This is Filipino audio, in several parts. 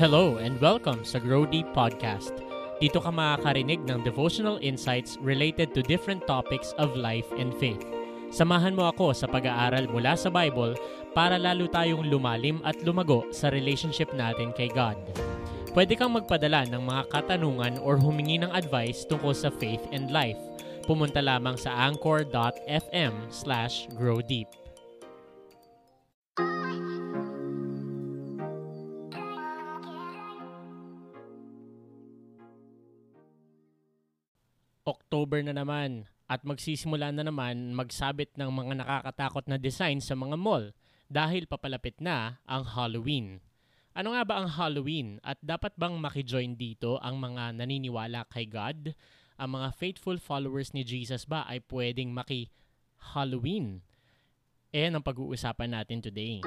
Hello and welcome sa Grow Deep Podcast. Dito ka makakarinig ng devotional insights related to different topics of life and faith. Samahan mo ako sa pag-aaral mula sa Bible para lalo tayong lumalim at lumago sa relationship natin kay God. Pwede kang magpadala ng mga katanungan or humingi ng advice tungkol sa faith and life. Pumunta lamang sa anchor.fm slash growdeep. October na naman at magsisimula na naman magsabit ng mga nakakatakot na design sa mga mall dahil papalapit na ang Halloween. Ano nga ba ang Halloween at dapat bang makijoin dito ang mga naniniwala kay God? Ang mga faithful followers ni Jesus ba ay pwedeng maki-Halloween? Eh, ang pag-uusapan natin today.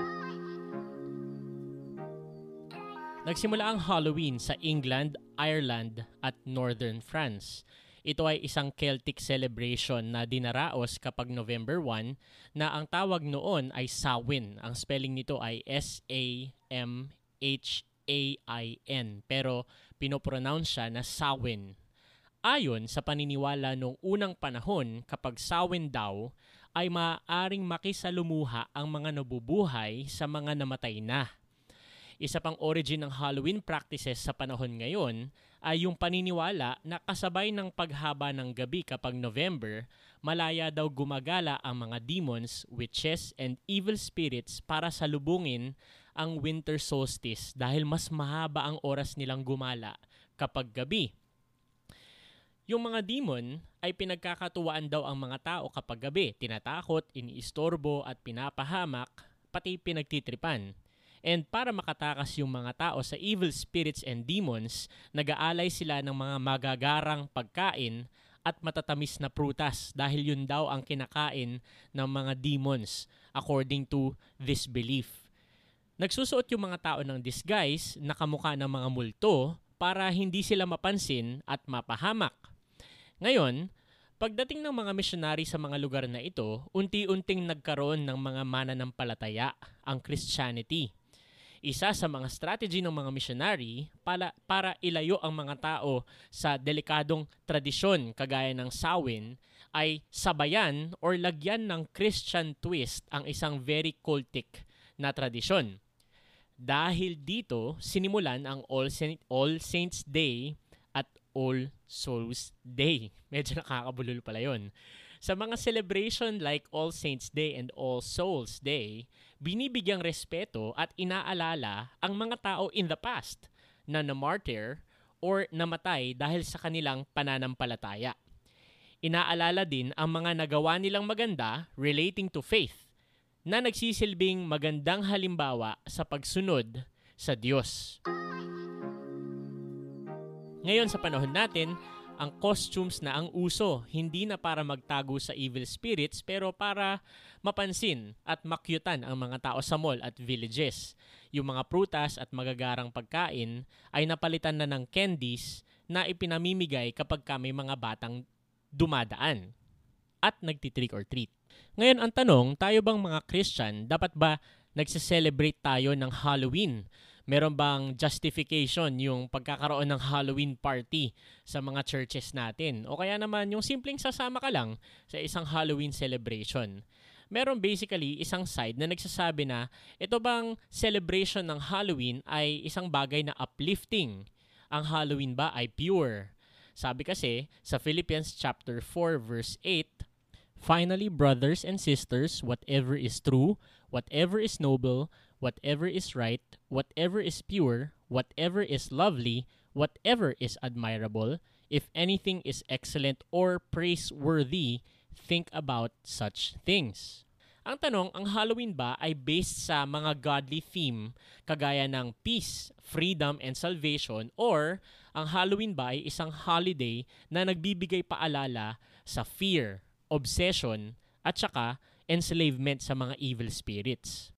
Nagsimula ang Halloween sa England, Ireland at Northern France. Ito ay isang Celtic celebration na dinaraos kapag November 1 na ang tawag noon ay Samhain. Ang spelling nito ay S-A-M-H-A-I-N pero pinopronounce siya na Samhain. Ayon sa paniniwala noong unang panahon kapag Samhain daw ay maaaring makisalumuha ang mga nabubuhay sa mga namatay na. Isa pang origin ng Halloween practices sa panahon ngayon ay yung paniniwala na kasabay ng paghaba ng gabi kapag November, malaya daw gumagala ang mga demons, witches, and evil spirits para salubungin ang winter solstice dahil mas mahaba ang oras nilang gumala kapag gabi. Yung mga demon ay pinagkakatuwaan daw ang mga tao kapag gabi, tinatakot, iniistorbo at pinapahamak, pati pinagtitripan. And para makatakas yung mga tao sa evil spirits and demons, nag-aalay sila ng mga magagarang pagkain at matatamis na prutas dahil yun daw ang kinakain ng mga demons according to this belief. Nagsusuot yung mga tao ng disguise na kamukha ng mga multo para hindi sila mapansin at mapahamak. Ngayon, pagdating ng mga missionary sa mga lugar na ito, unti-unting nagkaroon ng mga mananampalataya ang Christianity isa sa mga strategy ng mga missionary para, para ilayo ang mga tao sa delikadong tradisyon kagaya ng sawin ay sabayan or lagyan ng Christian twist ang isang very cultic na tradisyon. Dahil dito, sinimulan ang All, Saint, All Saints Day at All Souls Day. Medyo nakakabulol pala yon. Sa mga celebration like All Saints Day and All Souls Day, binibigyang respeto at inaalala ang mga tao in the past na namartyr or namatay dahil sa kanilang pananampalataya. Inaalala din ang mga nagawa nilang maganda relating to faith na nagsisilbing magandang halimbawa sa pagsunod sa Diyos. Ngayon sa panahon natin, ang costumes na ang uso, hindi na para magtago sa evil spirits pero para mapansin at makyutan ang mga tao sa mall at villages. Yung mga prutas at magagarang pagkain ay napalitan na ng candies na ipinamimigay kapag kami mga batang dumadaan at nagtitrick or treat. Ngayon ang tanong, tayo bang mga Christian, dapat ba nagse-celebrate tayo ng Halloween meron bang justification yung pagkakaroon ng Halloween party sa mga churches natin? O kaya naman yung simpleng sasama ka lang sa isang Halloween celebration? Meron basically isang side na nagsasabi na ito bang celebration ng Halloween ay isang bagay na uplifting. Ang Halloween ba ay pure? Sabi kasi sa Philippians chapter 4 verse 8, Finally, brothers and sisters, whatever is true, whatever is noble, whatever is right, whatever is pure, whatever is lovely, whatever is admirable, if anything is excellent or praiseworthy, think about such things. Ang tanong, ang Halloween ba ay based sa mga godly theme kagaya ng peace, freedom, and salvation or ang Halloween ba ay isang holiday na nagbibigay paalala sa fear, obsession, at saka enslavement sa mga evil spirits?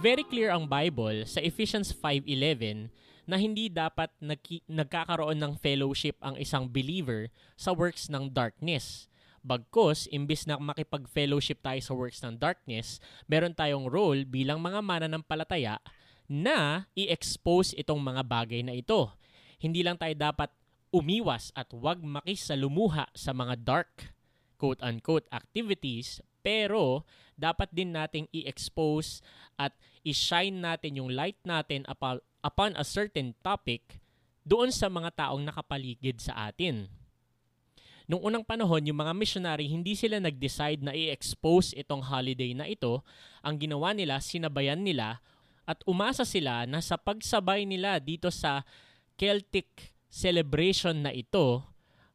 Very clear ang Bible sa Ephesians 5.11 na hindi dapat nagki- nagkakaroon ng fellowship ang isang believer sa works ng darkness. Bagkos, imbis na makipag-fellowship tayo sa works ng darkness, meron tayong role bilang mga mananampalataya na i-expose itong mga bagay na ito. Hindi lang tayo dapat umiwas at wag makisalumuha sa mga dark quote-unquote activities, pero dapat din nating i-expose at i-shine natin yung light natin upon, a certain topic doon sa mga taong nakapaligid sa atin. Nung unang panahon, yung mga missionary, hindi sila nag-decide na i-expose itong holiday na ito. Ang ginawa nila, sinabayan nila at umasa sila na sa pagsabay nila dito sa Celtic celebration na ito,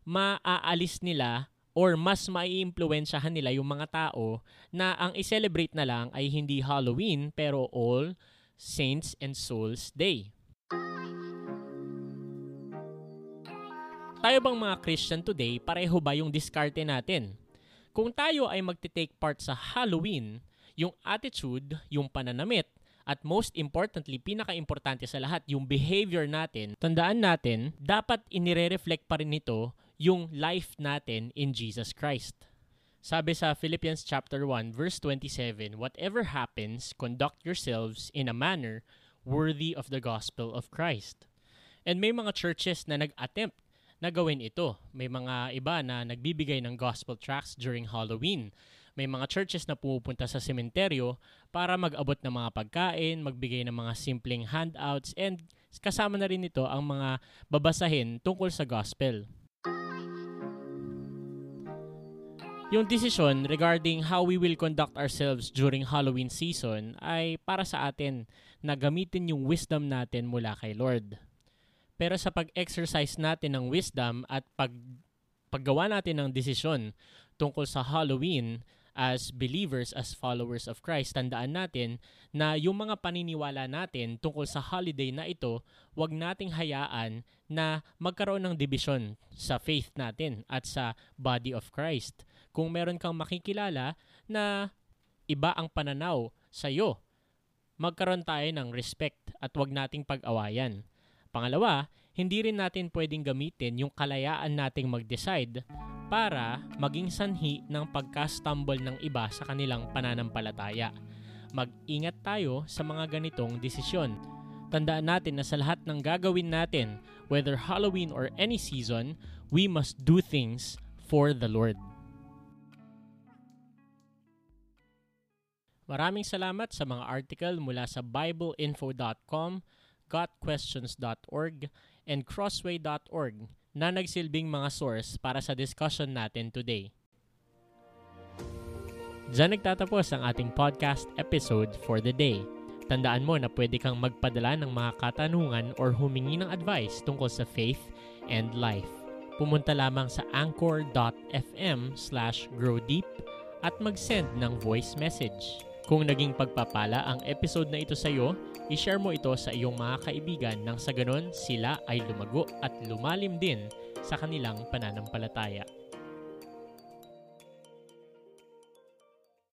maaalis nila or mas maiimpluwensyahan nila yung mga tao na ang i-celebrate na lang ay hindi Halloween pero All Saints and Souls Day. Tayo bang mga Christian today, pareho ba yung diskarte natin? Kung tayo ay magte-take part sa Halloween, yung attitude, yung pananamit, at most importantly, pinaka-importante sa lahat, yung behavior natin, tandaan natin, dapat inire-reflect pa rin nito yung life natin in Jesus Christ. Sabi sa Philippians chapter 1 verse 27, whatever happens, conduct yourselves in a manner worthy of the gospel of Christ. And may mga churches na nag-attempt na gawin ito. May mga iba na nagbibigay ng gospel tracts during Halloween. May mga churches na pumupunta sa sementeryo para mag-abot ng mga pagkain, magbigay ng mga simpleng handouts, and kasama na rin nito ang mga babasahin tungkol sa gospel. Yung desisyon regarding how we will conduct ourselves during Halloween season ay para sa atin na gamitin yung wisdom natin mula kay Lord. Pero sa pag-exercise natin ng wisdom at pag paggawa natin ng desisyon tungkol sa Halloween as believers, as followers of Christ, tandaan natin na yung mga paniniwala natin tungkol sa holiday na ito, wag nating hayaan na magkaroon ng division sa faith natin at sa body of Christ. Kung meron kang makikilala na iba ang pananaw sa iyo, magkaroon tayo ng respect at wag nating pag-awayan. Pangalawa, hindi rin natin pwedeng gamitin yung kalayaan nating mag-decide para maging sanhi ng pagka-stumble ng iba sa kanilang pananampalataya. Mag-ingat tayo sa mga ganitong desisyon. Tandaan natin na sa lahat ng gagawin natin, whether Halloween or any season, we must do things for the Lord. Maraming salamat sa mga article mula sa bibleinfo.com gotquestions.org, and crossway.org na nagsilbing mga source para sa discussion natin today. Diyan nagtatapos ang ating podcast episode for the day. Tandaan mo na pwede kang magpadala ng mga katanungan or humingi ng advice tungkol sa faith and life. Pumunta lamang sa anchor.fm slash growdeep at mag-send ng voice message. Kung naging pagpapala ang episode na ito sa iyo, I-share mo ito sa iyong mga kaibigan nang sa ganon sila ay lumago at lumalim din sa kanilang pananampalataya.